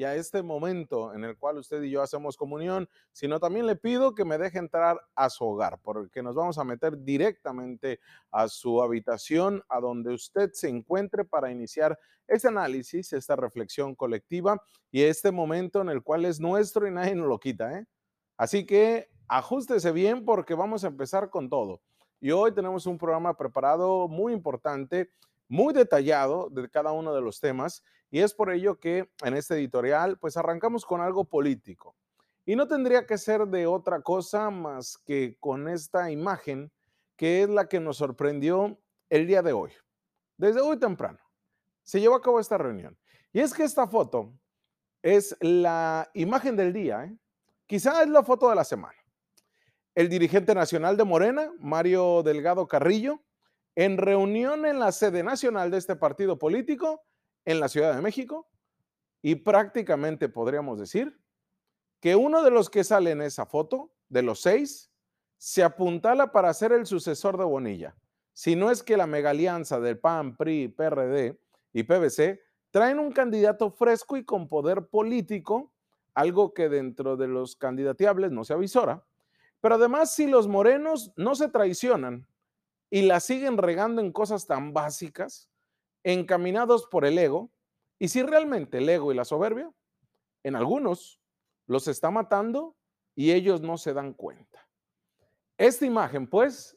y a este momento en el cual usted y yo hacemos comunión, sino también le pido que me deje entrar a su hogar, porque nos vamos a meter directamente a su habitación, a donde usted se encuentre para iniciar este análisis, esta reflexión colectiva y este momento en el cual es nuestro y nadie nos lo quita. ¿eh? Así que ajustese bien porque vamos a empezar con todo. Y hoy tenemos un programa preparado muy importante muy detallado de cada uno de los temas y es por ello que en este editorial pues arrancamos con algo político. Y no tendría que ser de otra cosa más que con esta imagen que es la que nos sorprendió el día de hoy. Desde hoy temprano se llevó a cabo esta reunión. Y es que esta foto es la imagen del día, ¿eh? quizá es la foto de la semana. El dirigente nacional de Morena, Mario Delgado Carrillo, en reunión en la sede nacional de este partido político en la Ciudad de México y prácticamente podríamos decir que uno de los que sale en esa foto, de los seis, se apuntala para ser el sucesor de Bonilla. Si no es que la mega alianza del PAN, PRI, PRD y PBC traen un candidato fresco y con poder político, algo que dentro de los candidatiables no se avisora. Pero además, si los morenos no se traicionan y la siguen regando en cosas tan básicas, encaminados por el ego, y si realmente el ego y la soberbia, en algunos los está matando y ellos no se dan cuenta. Esta imagen, pues,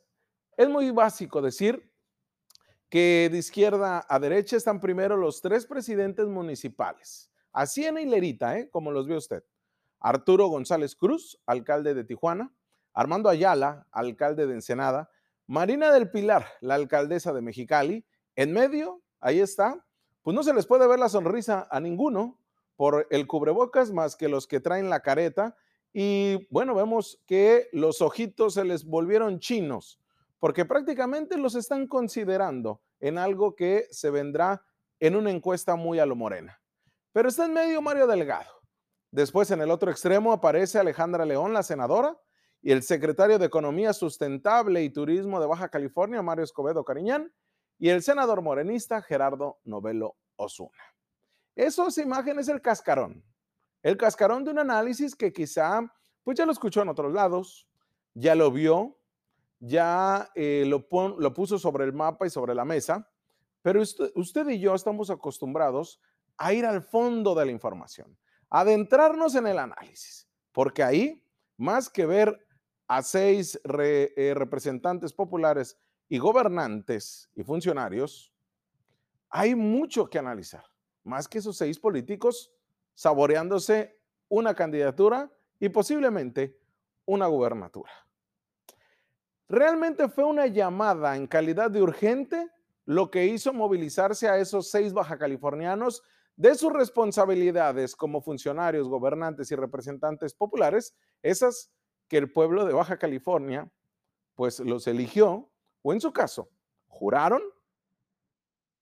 es muy básico decir que de izquierda a derecha están primero los tres presidentes municipales, así en hilerita, ¿eh? como los ve usted. Arturo González Cruz, alcalde de Tijuana, Armando Ayala, alcalde de Ensenada, Marina del Pilar, la alcaldesa de Mexicali, en medio, ahí está, pues no se les puede ver la sonrisa a ninguno por el cubrebocas más que los que traen la careta. Y bueno, vemos que los ojitos se les volvieron chinos, porque prácticamente los están considerando en algo que se vendrá en una encuesta muy a lo morena. Pero está en medio Mario Delgado. Después en el otro extremo aparece Alejandra León, la senadora, y el secretario de Economía Sustentable y Turismo de Baja California, Mario Escobedo Cariñán, y el senador morenista Gerardo Novelo Osuna. Esos imágenes es el cascarón, el cascarón de un análisis que quizá, pues ya lo escuchó en otros lados, ya lo vio, ya eh, lo, lo puso sobre el mapa y sobre la mesa, pero usted y yo estamos acostumbrados a ir al fondo de la información, adentrarnos en el análisis, porque ahí, más que ver a seis eh, representantes populares y gobernantes y funcionarios, hay mucho que analizar, más que esos seis políticos saboreándose una candidatura y posiblemente una gubernatura. Realmente fue una llamada en calidad de urgente lo que hizo movilizarse a esos seis baja californianos de sus responsabilidades como funcionarios, gobernantes y representantes populares, esas que el pueblo de Baja California pues los eligió, o en su caso, juraron,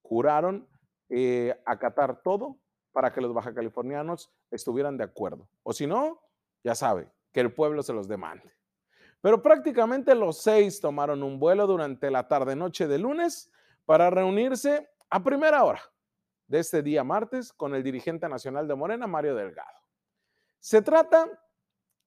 juraron eh, acatar todo para que los baja californianos estuvieran de acuerdo. O si no, ya sabe, que el pueblo se los demande. Pero prácticamente los seis tomaron un vuelo durante la tarde-noche de lunes para reunirse a primera hora de este día martes con el dirigente nacional de Morena, Mario Delgado. Se trata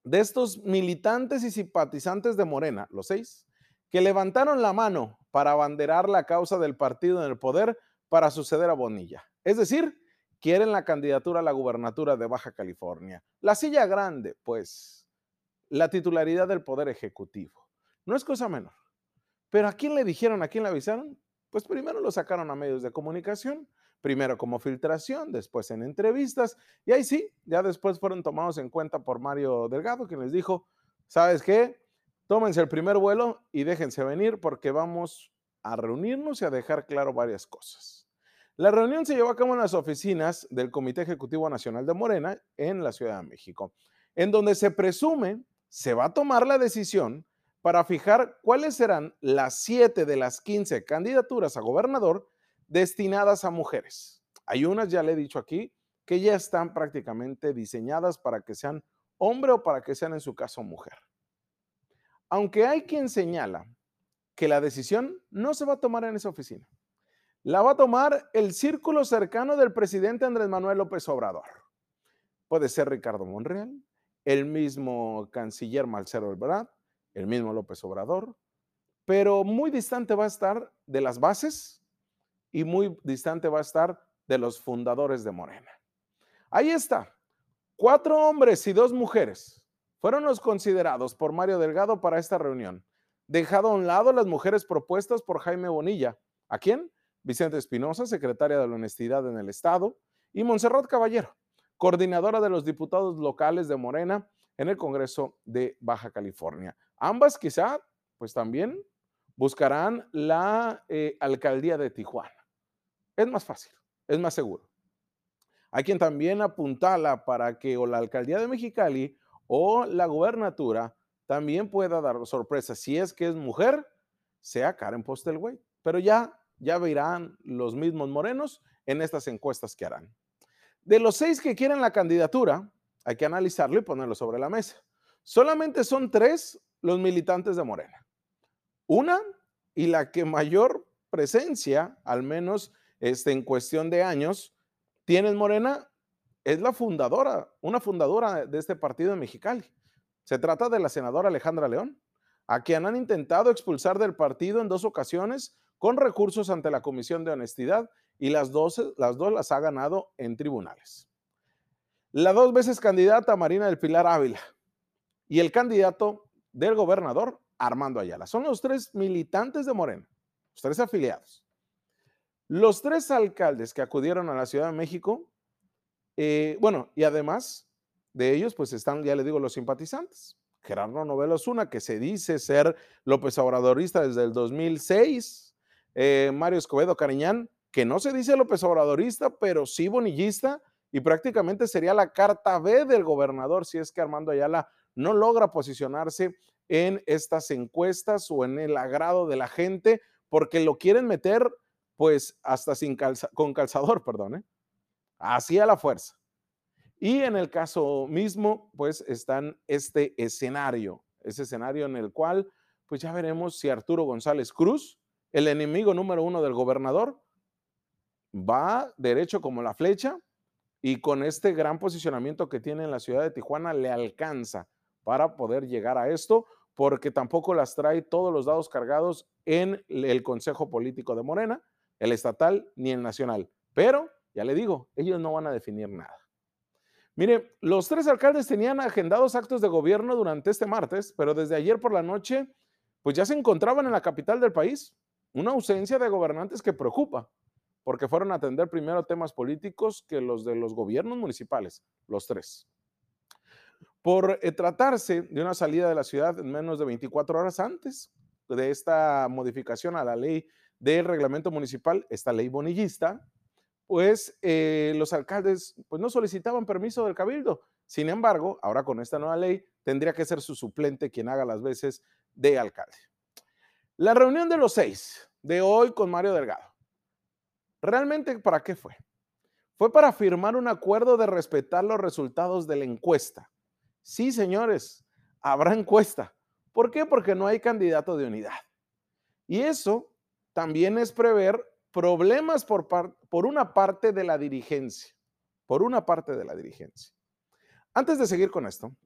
de estos militantes y simpatizantes de Morena, los seis, que levantaron la mano para abanderar la causa del partido en el poder para suceder a Bonilla. Es decir, quieren la candidatura a la gubernatura de Baja California. La silla grande, pues, la titularidad del poder ejecutivo. No es cosa menor. Pero ¿a quién le dijeron, a quién le avisaron? Pues primero lo sacaron a medios de comunicación, primero como filtración, después en entrevistas, y ahí sí, ya después fueron tomados en cuenta por Mario Delgado, quien les dijo, ¿sabes qué? Tómense el primer vuelo y déjense venir porque vamos a reunirnos y a dejar claro varias cosas. La reunión se llevó a cabo en las oficinas del Comité Ejecutivo Nacional de Morena en la Ciudad de México, en donde se presume se va a tomar la decisión para fijar cuáles serán las siete de las 15 candidaturas a gobernador destinadas a mujeres. Hay unas, ya le he dicho aquí, que ya están prácticamente diseñadas para que sean hombre o para que sean en su caso mujer. Aunque hay quien señala que la decisión no se va a tomar en esa oficina. La va a tomar el círculo cercano del presidente Andrés Manuel López Obrador. puede ser Ricardo Monreal, el mismo canciller Marcelo Ebrard, el mismo López Obrador, pero muy distante va a estar de las bases y muy distante va a estar de los fundadores de Morena. Ahí está, cuatro hombres y dos mujeres fueron los considerados por Mario Delgado para esta reunión, dejado a un lado las mujeres propuestas por Jaime Bonilla. ¿A quién? Vicente Espinosa, secretaria de la Honestidad en el Estado, y Montserrat Caballero, coordinadora de los diputados locales de Morena en el Congreso de Baja California. Ambas quizá, pues también buscarán la eh, alcaldía de Tijuana. Es más fácil, es más seguro. Hay quien también apuntala para que o la alcaldía de Mexicali o la gubernatura también pueda dar sorpresa. Si es que es mujer, sea Karen Postelway. Pero ya, ya verán los mismos morenos en estas encuestas que harán. De los seis que quieren la candidatura, hay que analizarlo y ponerlo sobre la mesa. Solamente son tres los militantes de Morena. Una y la que mayor presencia, al menos este, en cuestión de años, tiene Morena, es la fundadora, una fundadora de este partido en Mexicali. Se trata de la senadora Alejandra León, a quien han intentado expulsar del partido en dos ocasiones con recursos ante la Comisión de Honestidad y las dos, las dos las ha ganado en tribunales. La dos veces candidata Marina del Pilar Ávila y el candidato del gobernador Armando Ayala. Son los tres militantes de Morena, los tres afiliados. Los tres alcaldes que acudieron a la Ciudad de México, eh, bueno, y además de ellos, pues están, ya le digo, los simpatizantes. Gerardo Novelo Zuna, que se dice ser López Obradorista desde el 2006. Eh, Mario Escobedo Cariñán, que no se dice López Obradorista, pero sí bonillista, y prácticamente sería la carta B del gobernador si es que Armando Ayala no logra posicionarse en estas encuestas o en el agrado de la gente, porque lo quieren meter pues hasta sin con calzador, perdón, ¿eh? así a la fuerza. Y en el caso mismo, pues están este escenario, ese escenario en el cual, pues ya veremos si Arturo González Cruz, el enemigo número uno del gobernador, va derecho como la flecha y con este gran posicionamiento que tiene en la ciudad de Tijuana le alcanza para poder llegar a esto, porque tampoco las trae todos los dados cargados en el Consejo Político de Morena, el estatal ni el nacional. Pero, ya le digo, ellos no van a definir nada. Mire, los tres alcaldes tenían agendados actos de gobierno durante este martes, pero desde ayer por la noche, pues ya se encontraban en la capital del país. Una ausencia de gobernantes que preocupa, porque fueron a atender primero temas políticos que los de los gobiernos municipales, los tres por eh, tratarse de una salida de la ciudad en menos de 24 horas antes de esta modificación a la ley del reglamento municipal, esta ley bonillista, pues eh, los alcaldes pues, no solicitaban permiso del cabildo. Sin embargo, ahora con esta nueva ley tendría que ser su suplente quien haga las veces de alcalde. La reunión de los seis de hoy con Mario Delgado, ¿realmente para qué fue? Fue para firmar un acuerdo de respetar los resultados de la encuesta Sí, señores, habrá encuesta. ¿Por qué? Porque no hay candidato de unidad. Y eso también es prever problemas por, por una parte de la dirigencia, por una parte de la dirigencia. Antes de seguir con esto,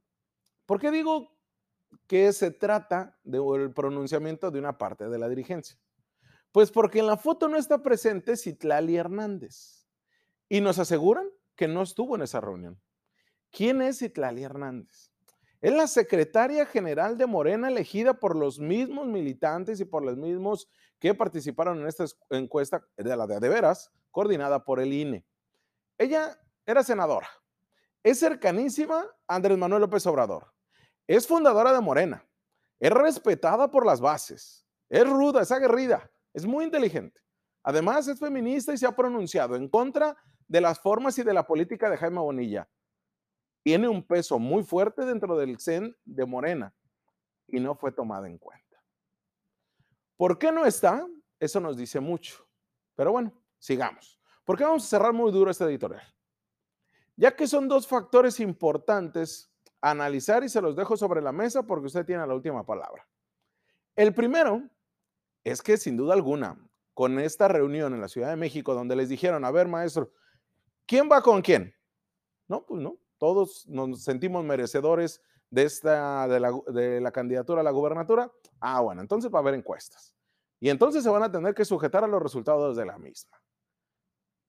¿por qué digo que se trata del pronunciamiento de una parte de la dirigencia? Pues porque en la foto no está presente Citlali Hernández y nos aseguran que no estuvo en esa reunión. ¿Quién es Itlali Hernández? Es la secretaria general de Morena elegida por los mismos militantes y por los mismos que participaron en esta encuesta de la de, veras, coordinada por el INE. Ella era senadora, es cercanísima a Andrés Manuel López Obrador, es fundadora de Morena, es respetada por las bases, es ruda, es aguerrida, es muy inteligente. Además, es feminista y se ha pronunciado en contra de las formas y de la política de Jaime Bonilla tiene un peso muy fuerte dentro del CEN de Morena y no fue tomada en cuenta. ¿Por qué no está? Eso nos dice mucho. Pero bueno, sigamos. ¿Por qué vamos a cerrar muy duro este editorial? Ya que son dos factores importantes a analizar y se los dejo sobre la mesa porque usted tiene la última palabra. El primero es que sin duda alguna, con esta reunión en la Ciudad de México donde les dijeron, a ver maestro, ¿quién va con quién? No, pues no, todos nos sentimos merecedores de, esta, de, la, de la candidatura a la gubernatura. Ah, bueno, entonces va a haber encuestas. Y entonces se van a tener que sujetar a los resultados de la misma.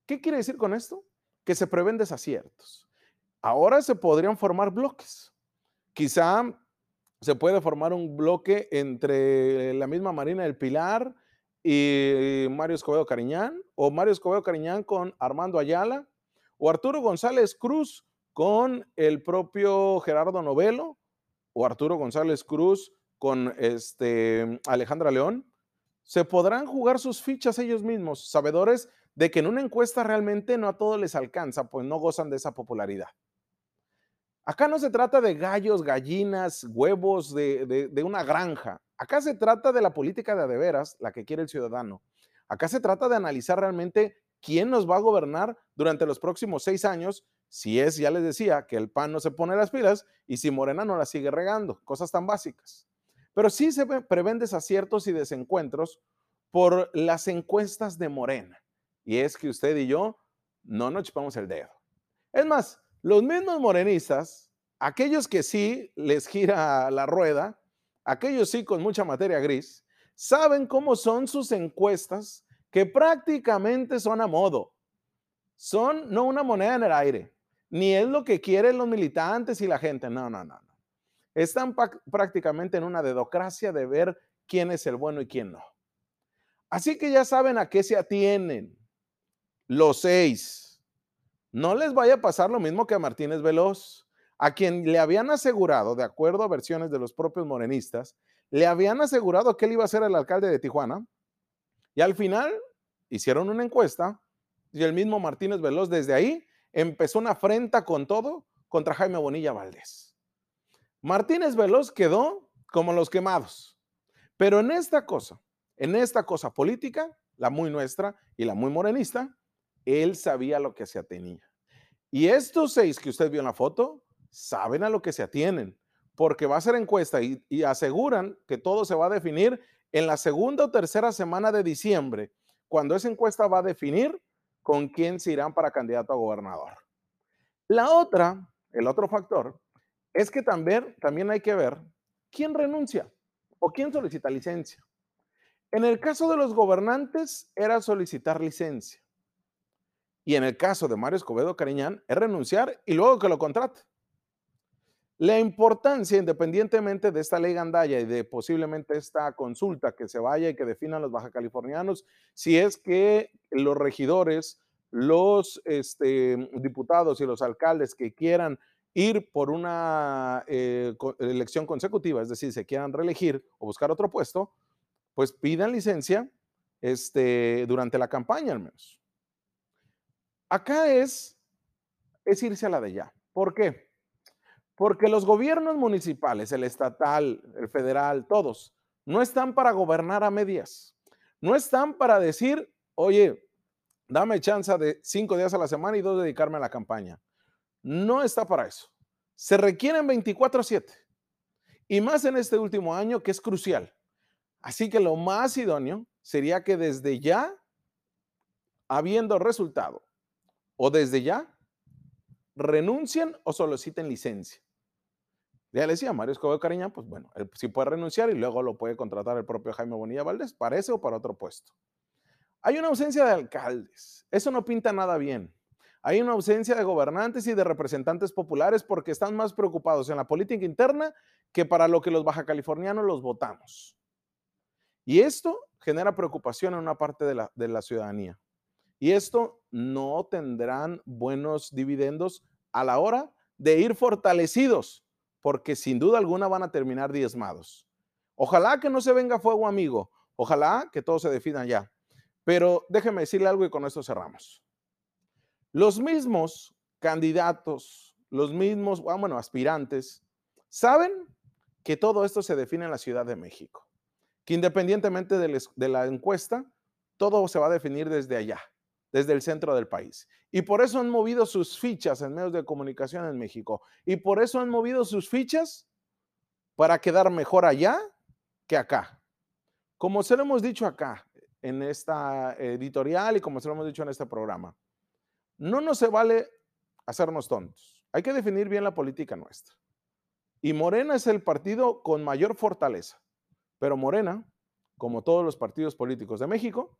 ¿Qué quiere decir con esto? Que se prevén desaciertos. Ahora se podrían formar bloques. Quizá se puede formar un bloque entre la misma Marina del Pilar y Mario Escobedo Cariñán, o Mario Escobedo Cariñán con Armando Ayala, o Arturo González Cruz con el propio Gerardo Novelo, o Arturo González Cruz con este Alejandra León. Se podrán jugar sus fichas ellos mismos, sabedores de que en una encuesta realmente no a todos les alcanza, pues no gozan de esa popularidad. Acá no se trata de gallos, gallinas, huevos de, una granja. Acá se trata de la política de adeveras, la que quiere el ciudadano. Acá se trata de analizar realmente quién nos va a gobernar durante los próximos seis años, si es, ya les decía, que el PAN no se pone las pilas y si Morena no la sigue regando, cosas tan básicas. Pero sí se prevén desaciertos y desencuentros por las encuestas de Morena. Y es que usted y yo no nos chupamos el dedo. Es más, los mismos morenistas, aquellos que sí les gira la rueda, aquellos sí con mucha materia gris, saben cómo son sus encuestas que prácticamente son a modo. Son no una moneda en el aire, ni es lo que quieren los militantes y la gente. No, no, no. no. Están prácticamente en una dedocracia de ver quién es el bueno y quién no. Así que ya saben a qué se atienen los seis no les vaya a pasar lo mismo que a Martínez Veloz, a quien le habían asegurado, de acuerdo a versiones de los propios morenistas, le habían asegurado que él iba a ser el alcalde de Tijuana. Y al final hicieron una encuesta y el mismo Martínez Veloz desde ahí empezó una afrenta con todo contra Jaime Bonilla Valdés. Martínez Veloz quedó como los quemados. Pero en esta cosa, en esta cosa política, la muy nuestra y la muy morenista, él sabía lo que se atenía. Y estos seis que usted vio en la foto, saben a lo que se atienen, porque va a ser encuesta y, y aseguran que todo se va a definir en la segunda o tercera semana de diciembre, cuando esa encuesta va a definir con quién se irán para candidato a gobernador. La otra, el otro factor, es que también, también hay que ver quién renuncia o quién solicita licencia. En el caso de los gobernantes era solicitar licencia. Y en el caso de Mario Escobedo Cariñán, es renunciar y luego que lo contrate. La importancia, independientemente de esta ley Gandaya y de posiblemente esta consulta que se vaya y que definan los baja californianos, si es que los regidores, los este, diputados y los alcaldes que quieran ir por una eh, elección consecutiva, es decir, se quieran reelegir o buscar otro puesto, pues pidan licencia este, durante la campaña al menos. Acá es, es irse a la de ya. ¿Por qué? Porque los gobiernos municipales, el estatal, el federal, todos, no están para gobernar a medias. No están para decir, oye, dame chance de cinco días a la semana y dos dedicarme a la campaña. No está para eso. Se requieren 24/7. Y más en este último año que es crucial. Así que lo más idóneo sería que desde ya, habiendo resultado, o desde ya renuncien o soliciten licencia. Ya le decía, Mario Escobedo Cariñán, pues bueno, él puede renunciar y luego lo puede contratar el propio Jaime Bonilla Valdés, para ese o para otro puesto. Hay una ausencia de alcaldes, eso no pinta nada bien. Hay una ausencia de gobernantes y de representantes populares porque están más preocupados en la política interna que para lo que los baja californianos los votamos. Y esto genera preocupación en una parte de la, de la ciudadanía. Y esto no tendrán buenos dividendos a la hora de ir fortalecidos, porque sin duda alguna van a terminar diezmados. Ojalá que no se venga fuego amigo, ojalá que todo se defina ya. Pero déjeme decirle algo y con esto cerramos. Los mismos candidatos, los mismos, ah, bueno, aspirantes, saben que todo esto se define en la Ciudad de México, que independientemente de la encuesta, todo se va a definir desde allá desde el centro del país. Y por eso han movido sus fichas en medios de comunicación en México. Y por eso han movido sus fichas para quedar mejor allá que acá. Como se lo hemos dicho acá en esta editorial y como se lo hemos dicho en este programa, no nos se vale hacernos tontos. hay que definir bien la política nuestra. Y Morena es el partido con mayor fortaleza. Pero Morena, como todos los partidos políticos de México,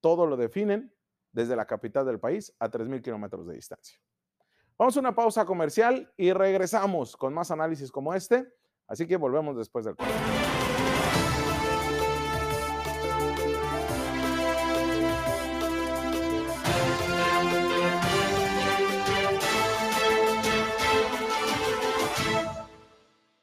todo lo definen desde la capital del país a 3.000 kilómetros de distancia. Vamos a una pausa comercial y regresamos con más análisis como este. Así que volvemos después del corte.